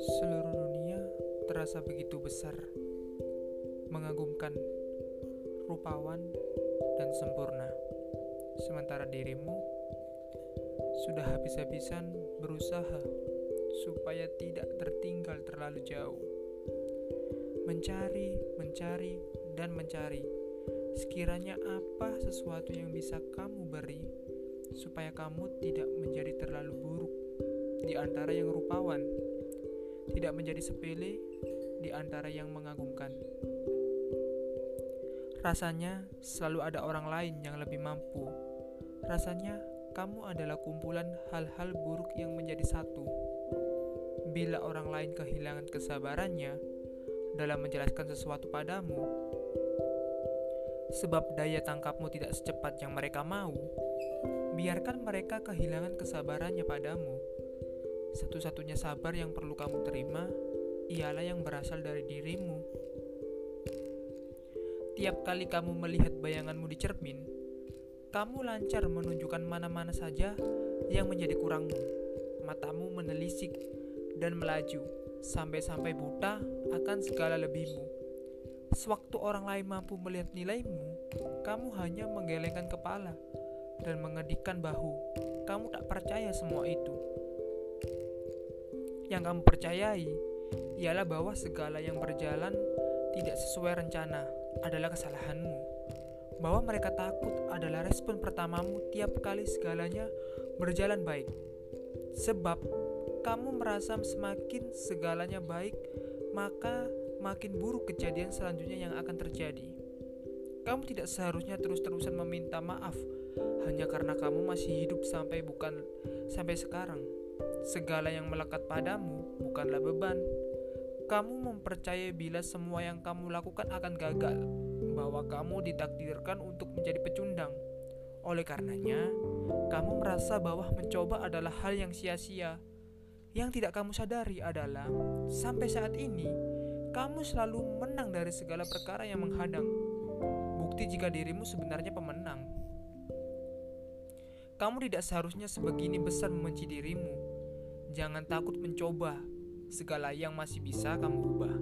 Seluruh dunia terasa begitu besar, mengagumkan, rupawan, dan sempurna. Sementara dirimu sudah habis-habisan berusaha supaya tidak tertinggal terlalu jauh. Mencari, mencari, dan mencari. Sekiranya apa sesuatu yang bisa kamu beri supaya kamu tidak menjadi terlalu buruk di antara yang rupawan tidak menjadi sepele di antara yang mengagumkan. Rasanya selalu ada orang lain yang lebih mampu. Rasanya kamu adalah kumpulan hal-hal buruk yang menjadi satu. Bila orang lain kehilangan kesabarannya dalam menjelaskan sesuatu padamu, sebab daya tangkapmu tidak secepat yang mereka mau, biarkan mereka kehilangan kesabarannya padamu satu-satunya sabar yang perlu kamu terima ialah yang berasal dari dirimu. Tiap kali kamu melihat bayanganmu di cermin, kamu lancar menunjukkan mana-mana saja yang menjadi kurangmu. Matamu menelisik dan melaju, sampai-sampai buta akan segala lebihmu. Sewaktu orang lain mampu melihat nilaimu, kamu hanya menggelengkan kepala dan mengedikkan bahu. Kamu tak percaya semua itu yang kamu percayai ialah bahwa segala yang berjalan tidak sesuai rencana adalah kesalahanmu. Bahwa mereka takut adalah respon pertamamu tiap kali segalanya berjalan baik. Sebab kamu merasa semakin segalanya baik, maka makin buruk kejadian selanjutnya yang akan terjadi. Kamu tidak seharusnya terus-terusan meminta maaf hanya karena kamu masih hidup sampai bukan sampai sekarang. Segala yang melekat padamu bukanlah beban. Kamu mempercayai bila semua yang kamu lakukan akan gagal, bahwa kamu ditakdirkan untuk menjadi pecundang. Oleh karenanya, kamu merasa bahwa mencoba adalah hal yang sia-sia. Yang tidak kamu sadari adalah, sampai saat ini, kamu selalu menang dari segala perkara yang menghadang. Bukti jika dirimu sebenarnya pemenang. Kamu tidak seharusnya sebegini besar membenci dirimu Jangan takut mencoba segala yang masih bisa kamu rubah.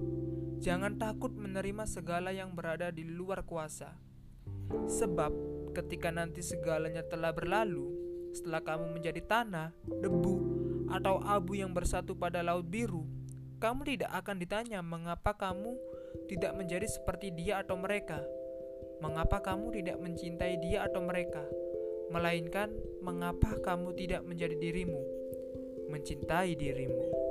Jangan takut menerima segala yang berada di luar kuasa. Sebab ketika nanti segalanya telah berlalu, setelah kamu menjadi tanah, debu, atau abu yang bersatu pada laut biru, kamu tidak akan ditanya mengapa kamu tidak menjadi seperti dia atau mereka. Mengapa kamu tidak mencintai dia atau mereka? Melainkan, mengapa kamu tidak menjadi dirimu? mencintai dirimu.